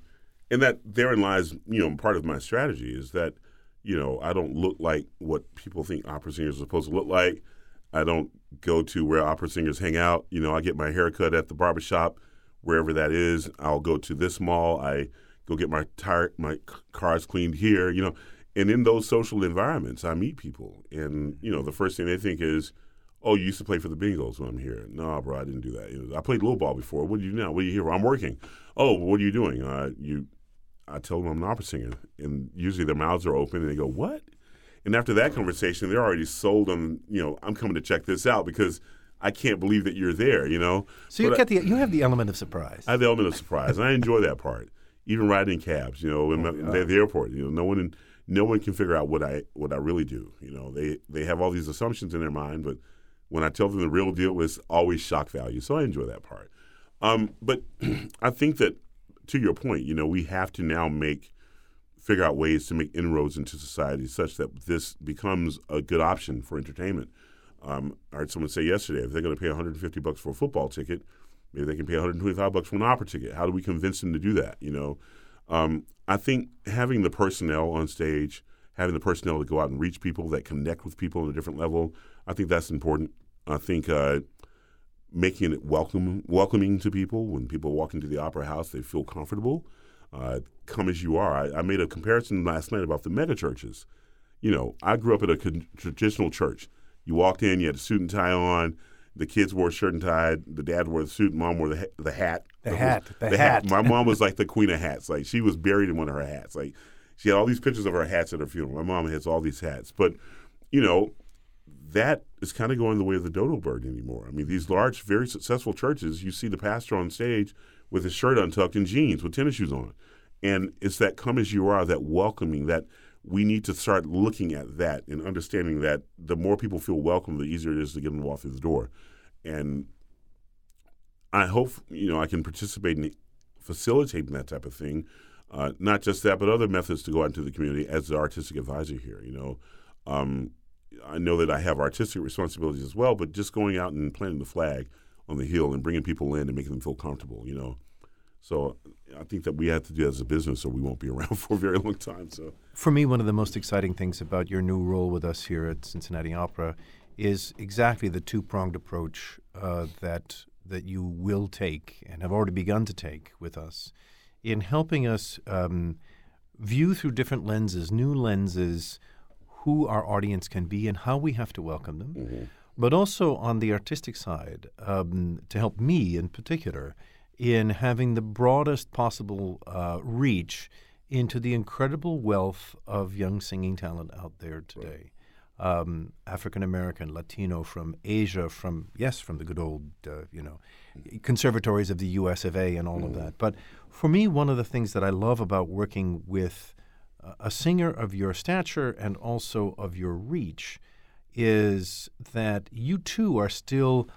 and that therein lies, you know, part of my strategy is that, you know, I don't look like what people think opera singers are supposed to look like. I don't go to where opera singers hang out. You know, I get my haircut at the barbershop, wherever that is. I'll go to this mall. I go get my tire, my cars cleaned here. You know, and in those social environments, I meet people, and you know, the first thing they think is, "Oh, you used to play for the Bengals when I'm here." No, bro, I didn't do that. Know, I played little ball before. What do you do now? What are you here? I'm working. Oh, what are you doing? Uh, you, I tell them I'm an opera singer, and usually their mouths are open, and they go, "What?" And after that conversation, they're already sold on. You know, I'm coming to check this out because I can't believe that you're there. You know. So you get the you have the element of surprise. I have the element of surprise, and I enjoy that part. Even riding cabs, you know, in, oh, the, the airport, you know, no one in no one can figure out what I what I really do. You know, they they have all these assumptions in their mind, but when I tell them the real deal, it's always shock value. So I enjoy that part. Um, but I think that to your point, you know, we have to now make figure out ways to make inroads into society such that this becomes a good option for entertainment. Um, I heard someone say yesterday, if they're going to pay 150 bucks for a football ticket, maybe they can pay 125 bucks for an opera ticket. How do we convince them to do that? You know, um, I think having the personnel on stage, having the personnel to go out and reach people that connect with people on a different level, I think that's important. I think uh, making it welcome, welcoming to people when people walk into the opera house, they feel comfortable. Uh, come as you are. I, I, made a comparison last night about the mega churches. You know, I grew up at a con- traditional church. You walked in, you had a suit and tie on. The kids wore a shirt and tie. The dad wore the suit. Mom wore the, ha- the hat. The hat. Was, the, the hat. hat. My mom was like the queen of hats. Like she was buried in one of her hats. Like she had all these pictures of her hats at her funeral. My mom has all these hats. But, you know, that is kind of going the way of the dodo bird anymore. I mean, these large, very successful churches, you see the pastor on stage with his shirt untucked and jeans with tennis shoes on. And it's that come as you are, that welcoming, that we need to start looking at that and understanding that the more people feel welcome, the easier it is to get them to walk through the door. And I hope you know I can participate in facilitating that type of thing. Uh, not just that, but other methods to go out into the community as the artistic advisor here. You know, um, I know that I have artistic responsibilities as well, but just going out and planting the flag on the hill and bringing people in and making them feel comfortable. You know, so I think that we have to do that as a business, or we won't be around for a very long time. So, for me, one of the most exciting things about your new role with us here at Cincinnati Opera is exactly the two pronged approach uh, that that you will take and have already begun to take with us in helping us um, view through different lenses, new lenses, who our audience can be and how we have to welcome them. Mm-hmm. But also on the artistic side, um, to help me in particular in having the broadest possible uh, reach into the incredible wealth of young singing talent out there today. Um, African American, Latino, from Asia, from yes, from the good old, uh, you know, conservatories of the U.S. of A. and all mm. of that. But for me, one of the things that I love about working with uh, a singer of your stature and also of your reach is that you too are still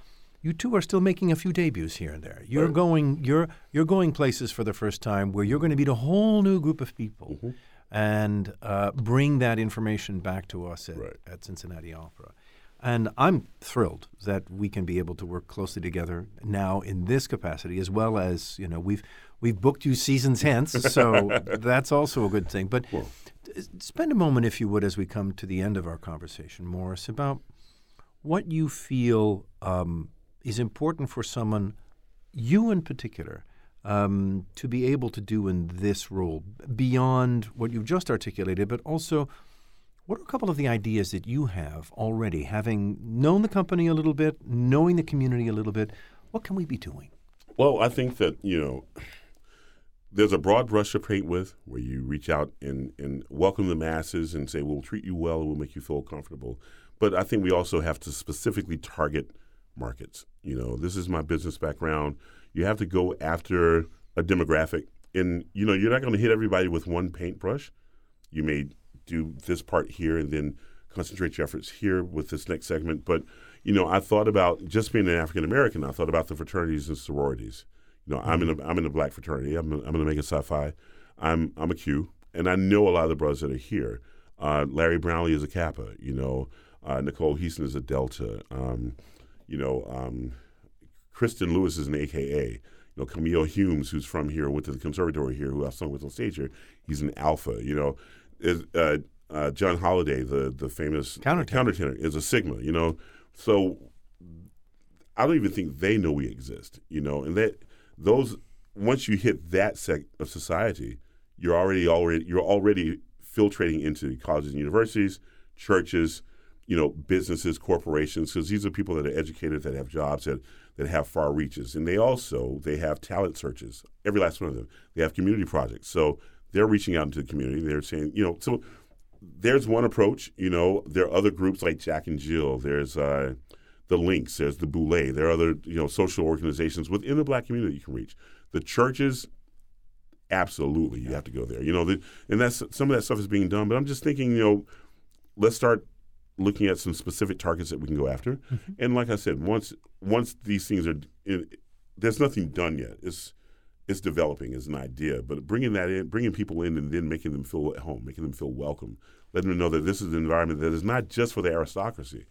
you two are still making a few debuts here and there. You're right. going you're you're going places for the first time where you're going to meet a whole new group of people, mm-hmm. And uh, bring that information back to us at, right. at Cincinnati Opera. And I'm thrilled that we can be able to work closely together now in this capacity, as well as you know we've we've booked you seasons hence, so that's also a good thing. But well. spend a moment, if you would, as we come to the end of our conversation, Morris, about what you feel um, is important for someone, you in particular, um, to be able to do in this role beyond what you've just articulated, but also what are a couple of the ideas that you have already, having known the company a little bit, knowing the community a little bit? What can we be doing? Well, I think that, you know, there's a broad brush to paint with where you reach out and, and welcome the masses and say, we'll treat you well and we'll make you feel comfortable. But I think we also have to specifically target markets. You know, this is my business background. You have to go after a demographic, and you know, you're not going to hit everybody with one paintbrush. You may do this part here and then concentrate your efforts here with this next segment. But you know, I thought about just being an African American. I thought about the fraternities and sororities. You know, mm-hmm. I'm in a I'm in a black fraternity. I'm a, I'm going in Omega Psi Phi. I'm I'm a Q, and I know a lot of the brothers that are here. Uh, Larry Brownlee is a Kappa. You know, uh, Nicole Heaston is a Delta. Um, you know, um, Kristin Lewis is an AKA. You know, Camille Humes, who's from here, went to the conservatory here, who I've sung with on stage here, he's an alpha. You know, is, uh, uh, John Holiday, the the famous countertenor. countertenor, is a Sigma. You know, so I don't even think they know we exist. You know, and that those once you hit that sect of society, you're already already you're already filtrating into colleges and universities, churches, you know, businesses, corporations, because these are people that are educated, that have jobs, that that have far reaches, and they also they have talent searches. Every last one of them. They have community projects, so they're reaching out into the community. They're saying, you know, so there's one approach. You know, there are other groups like Jack and Jill. There's uh, the Links. There's the Boulé. There are other you know social organizations within the Black community you can reach. The churches, absolutely, you have to go there. You know, the, and that's some of that stuff is being done. But I'm just thinking, you know, let's start looking at some specific targets that we can go after. Mm-hmm. And like I said, once once these things are, there's nothing done yet. It's it's developing as an idea, but bringing that in, bringing people in, and then making them feel at home, making them feel welcome, letting them know that this is an environment that is not just for the aristocracy.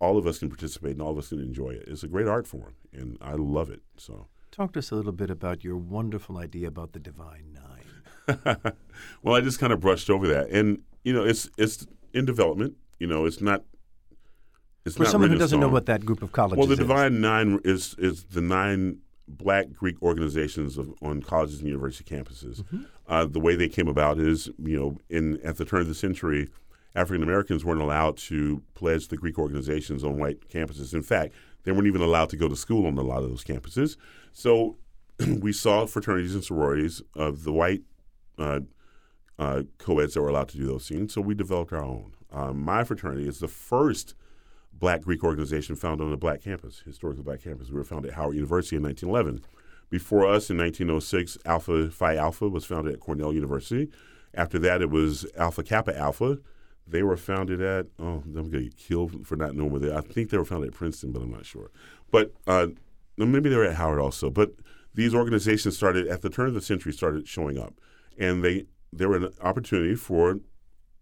All of us can participate, and all of us can enjoy it. It's a great art form, and I love it. So, talk to us a little bit about your wonderful idea about the Divine Nine. well, I just kind of brushed over that, and you know, it's it's in development. You know, it's not. It's For not someone who doesn't know what that group of colleges well, the is. Divine Nine is is the nine Black Greek organizations of, on colleges and university campuses. Mm-hmm. Uh, the way they came about is, you know, in at the turn of the century, African Americans weren't allowed to pledge the Greek organizations on white campuses. In fact, they weren't even allowed to go to school on a lot of those campuses. So we saw fraternities and sororities of the white uh, uh, co-eds that were allowed to do those things. So we developed our own. Um, my fraternity is the first black Greek organization founded on a black campus, historically black campus. We were founded at Howard University in 1911. Before us in 1906, Alpha Phi Alpha was founded at Cornell University. After that, it was Alpha Kappa Alpha. They were founded at, oh, I'm going to get killed for not knowing where they I think they were founded at Princeton, but I'm not sure. But uh, maybe they were at Howard also. But these organizations started at the turn of the century, started showing up. And they there were an opportunity for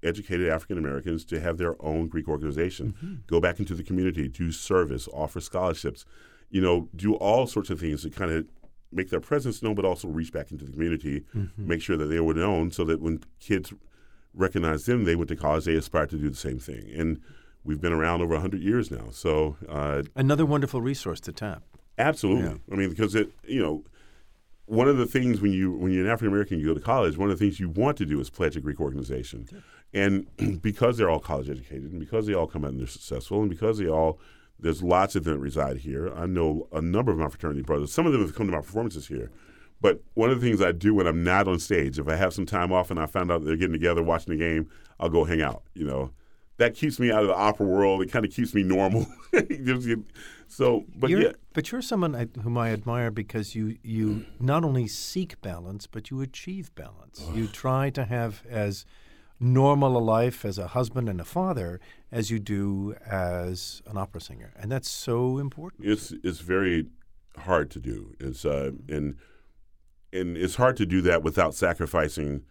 educated African Americans to have their own Greek organization, mm-hmm. go back into the community, do service, offer scholarships, you know, do all sorts of things to kind of make their presence known, but also reach back into the community, mm-hmm. make sure that they were known, so that when kids recognize them, they went to college, they aspired to do the same thing. And we've been around over 100 years now. So uh, another wonderful resource to tap. Absolutely. Yeah. I mean, because it, you know, one of the things when you when you're an African American, you go to college. One of the things you want to do is pledge a Greek organization, and because they're all college educated, and because they all come out and they're successful, and because they all there's lots of them that reside here. I know a number of my fraternity brothers. Some of them have come to my performances here. But one of the things I do when I'm not on stage, if I have some time off and I find out they're getting together watching the game, I'll go hang out. You know, that keeps me out of the opera world. It kind of keeps me normal. so, but you're, yeah. But you're someone I, whom I admire because you you not only seek balance, but you achieve balance. you try to have as normal a life as a husband and a father as you do as an opera singer, and that's so important. It's it's very hard to do. It's uh, and and it's hard to do that without sacrificing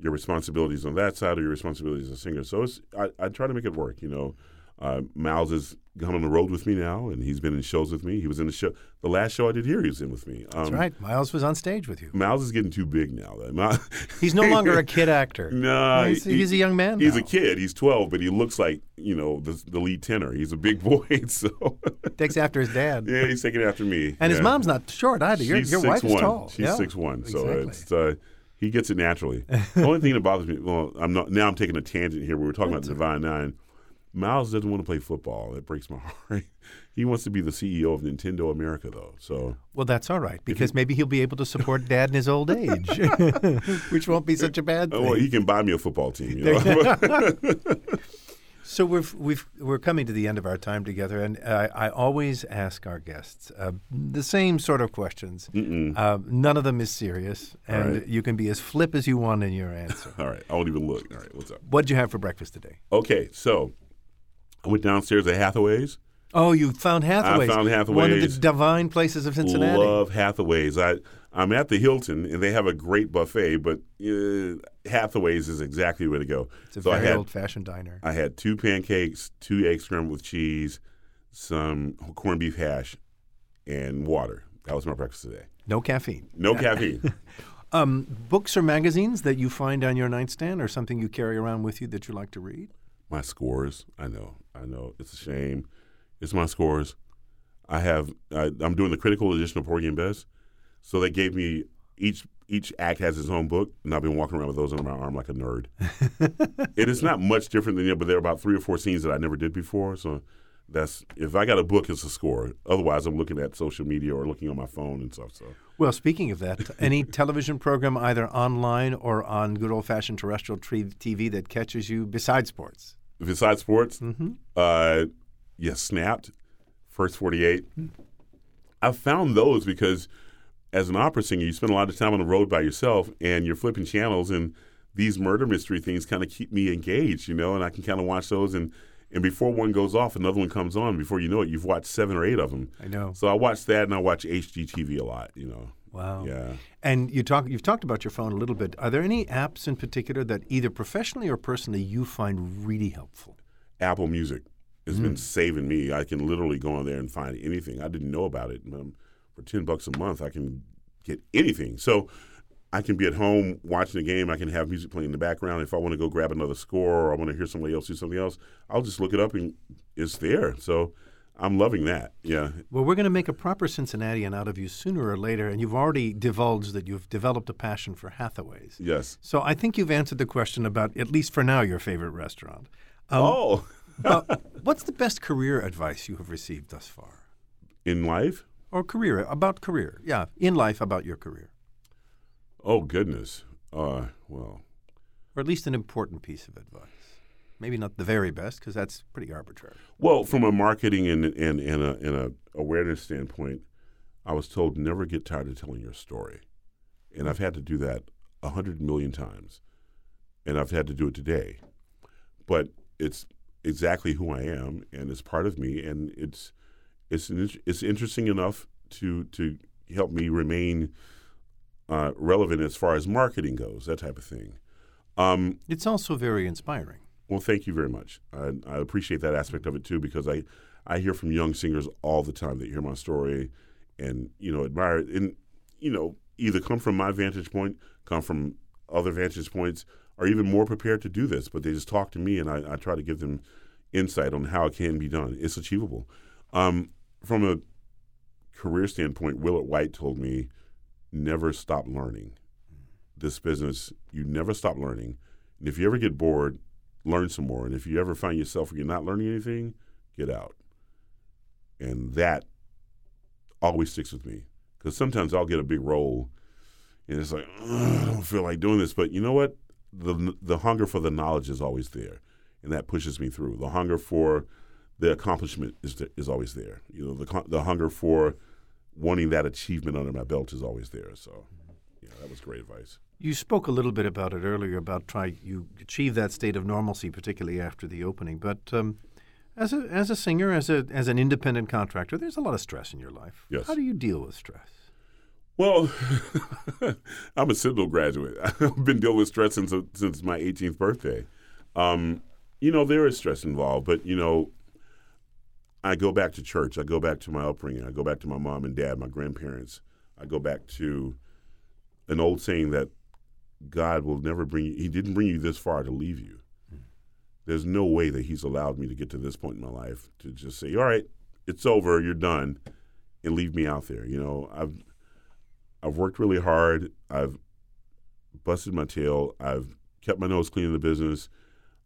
your responsibilities on that side or your responsibilities as a singer. So I, I try to make it work. You know, uh, Miles has gone on the road with me now, and he's been in shows with me. He was in the show. The last show I did here, he was in with me. Um, That's right. Miles was on stage with you. Miles is getting too big now. He's no longer a kid actor. No, he's, he, he's, a young man. He's now. a kid. He's twelve, but he looks like you know the, the lead tenor. He's a big boy. So takes after his dad. Yeah, he's taking after me. And yeah. his mom's not short either. Your, your wife is tall. She's yeah. six one. So exactly. it's. Uh, he gets it naturally. the only thing that bothers me, well, I'm not now. I'm taking a tangent here. We were talking That's about the Divine Nine. Miles doesn't want to play football. It breaks my heart. he wants to be the CEO of Nintendo America, though. So well, that's all right because he, maybe he'll be able to support Dad in his old age, which won't be such a bad thing. Well, he can buy me a football team. You know? so we've we've we're coming to the end of our time together, and I, I always ask our guests uh, the same sort of questions. Uh, none of them is serious, and right. you can be as flip as you want in your answer. all right, I won't even look. All right, what's up? What did you have for breakfast today? Okay, so I went downstairs at Hathaway's. Oh, you found Hathaway's. I found Hathaway's. One of the divine places of Cincinnati. I love Hathaway's. I I'm at the Hilton and they have a great buffet, but uh, Hathaway's is exactly where to go. It's a so very old-fashioned diner. I had two pancakes, two eggs scrambled with cheese, some corned beef hash, and water. That was my breakfast today. No caffeine. No caffeine. um, books or magazines that you find on your nightstand, or something you carry around with you that you like to read? my scores. I know, I know. It's a shame. It's my scores. I have. I, am doing the critical edition of Porgy and Bess, so they gave me each each act has its own book, and I've been walking around with those under my arm like a nerd. it is not much different than it, but there are about three or four scenes that I never did before. So that's if I got a book, it's a score. Otherwise, I'm looking at social media or looking on my phone and stuff. So. Well, speaking of that, any television program either online or on good old fashioned terrestrial TV that catches you besides sports? Besides sports, mm-hmm. uh, yeah, Snapped, First 48. I've found those because as an opera singer, you spend a lot of time on the road by yourself and you're flipping channels, and these murder mystery things kind of keep me engaged, you know, and I can kind of watch those. And, and before one goes off, another one comes on. Before you know it, you've watched seven or eight of them. I know. So I watch that and I watch HGTV a lot, you know. Wow. Yeah. And you talk you've talked about your phone a little bit. Are there any apps in particular that either professionally or personally you find really helpful? Apple Music has mm. been saving me. I can literally go on there and find anything. I didn't know about it. For 10 bucks a month, I can get anything. So I can be at home watching a game. I can have music playing in the background. If I want to go grab another score or I want to hear somebody else do something else, I'll just look it up and it's there. So I'm loving that. Yeah. Well, we're going to make a proper Cincinnatian out of you sooner or later, and you've already divulged that you've developed a passion for Hathaway's. Yes. So I think you've answered the question about, at least for now, your favorite restaurant. Um, oh. what's the best career advice you have received thus far? In life? Or career, about career. Yeah, in life, about your career. Oh, goodness. Uh, well. Or at least an important piece of advice maybe not the very best because that's pretty arbitrary. Well, from a marketing and and, and, a, and a awareness standpoint, I was told never get tired of telling your story. And I've had to do that a hundred million times. And I've had to do it today. But it's exactly who I am and it's part of me and it's it's it's interesting enough to to help me remain uh, relevant as far as marketing goes, that type of thing. Um, it's also very inspiring. Well, thank you very much. I, I, appreciate that aspect of it too because I, I hear from young singers all the time that hear my story and you know admire it and you know either come from my vantage point, come from other vantage points, are even more prepared to do this. But they just talk to me and I, I try to give them insight on how it can be done. It's achievable. Um, from a career standpoint, Willard White told me, never stop learning. This business, you never stop learning. And if you ever get bored, learn some more. And if you ever find yourself you're not learning anything, get out. And that always sticks with me because sometimes I'll get a big role and it's like, I don't feel like doing this. But you know what? The, the hunger for the knowledge is always there. And that pushes me through. The hunger for the accomplishment is, is always there. You know, the, the hunger for wanting that achievement under my belt is always there. So, yeah, that was great advice. You spoke a little bit about it earlier about try you achieve that state of normalcy, particularly after the opening. But um, as a as a singer, as a as an independent contractor, there's a lot of stress in your life. Yes. How do you deal with stress? Well, I'm a Citadel graduate. I've been dealing with stress since since my 18th birthday. Um, you know, there is stress involved, but you know, I go back to church. I go back to my upbringing. I go back to my mom and dad, my grandparents. I go back to an old saying that God will never bring you. He didn't bring you this far to leave you. Hmm. There's no way that He's allowed me to get to this point in my life to just say, "All right, it's over. You're done," and leave me out there. You know, I've I've worked really hard. I've busted my tail. I've kept my nose clean in the business.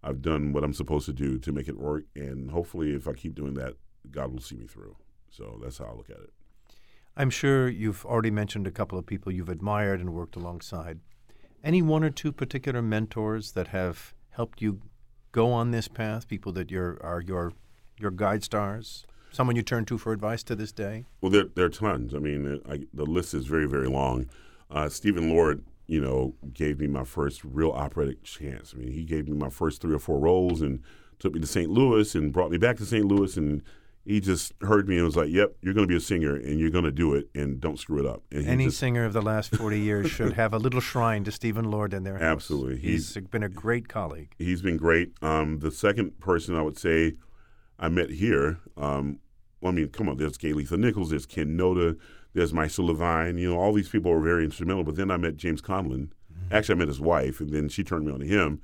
I've done what I'm supposed to do to make it work, and hopefully, if I keep doing that, God will see me through. So that's how I look at it. I'm sure you've already mentioned a couple of people you've admired and worked alongside. Any one or two particular mentors that have helped you go on this path? People that you're, are your your guide stars? Someone you turn to for advice to this day? Well, there, there are tons. I mean, I, the list is very, very long. Uh, Stephen Lord you know, gave me my first real operatic chance. I mean, he gave me my first three or four roles and took me to St. Louis and brought me back to St. Louis and he just heard me and was like, "Yep, you're going to be a singer and you're going to do it and don't screw it up." And Any just, singer of the last 40 years should have a little shrine to Stephen Lord in their house. Absolutely, he's, he's been a great colleague. He's been great. Um, the second person I would say I met here, um, well, I mean, come on, there's Gayletha Nichols, there's Ken Noda, there's Maestro Levine. You know, all these people were very instrumental. But then I met James Conlon. Mm-hmm. Actually, I met his wife, and then she turned me on to him,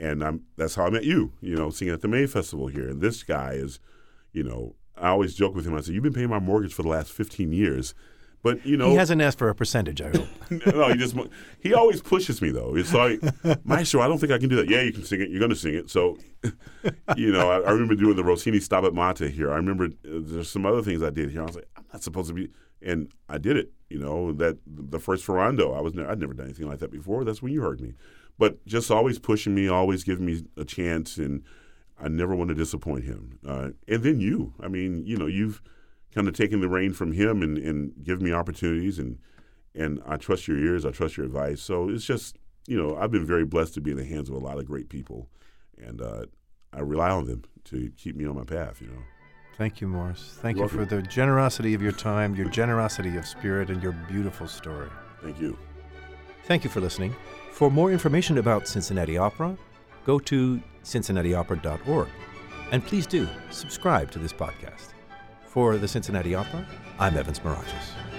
and I'm, that's how I met you. You know, singing at the May Festival here. And this guy is, you know, I always joke with him. I said, "You've been paying my mortgage for the last 15 years." But you know, he hasn't asked for a percentage. I hope. no, he just he always pushes me though. It's like, Maestro, I don't think I can do that. Yeah, you can sing it. You're going to sing it. So, you know, I, I, remember doing the Rossini Stabat Mater here. I remember uh, there's some other things I did here. I was like, I'm not supposed to be and I did it. You know that the first Ferrando, I was ne- I'd never done anything like that before. That's when you heard me, but just always pushing me, always giving me a chance, and I never want to disappoint him. Uh, and then you, I mean, you know, you've kind of taken the reign from him and and given me opportunities, and and I trust your ears, I trust your advice. So it's just you know, I've been very blessed to be in the hands of a lot of great people, and uh, I rely on them to keep me on my path. You know. Thank you, Morris. Thank You're you for the generosity of your time, your generosity of spirit, and your beautiful story. Thank you. Thank you for listening. For more information about Cincinnati Opera, go to cincinnatiopera.org. And please do subscribe to this podcast. For the Cincinnati Opera, I'm Evans Mirageas.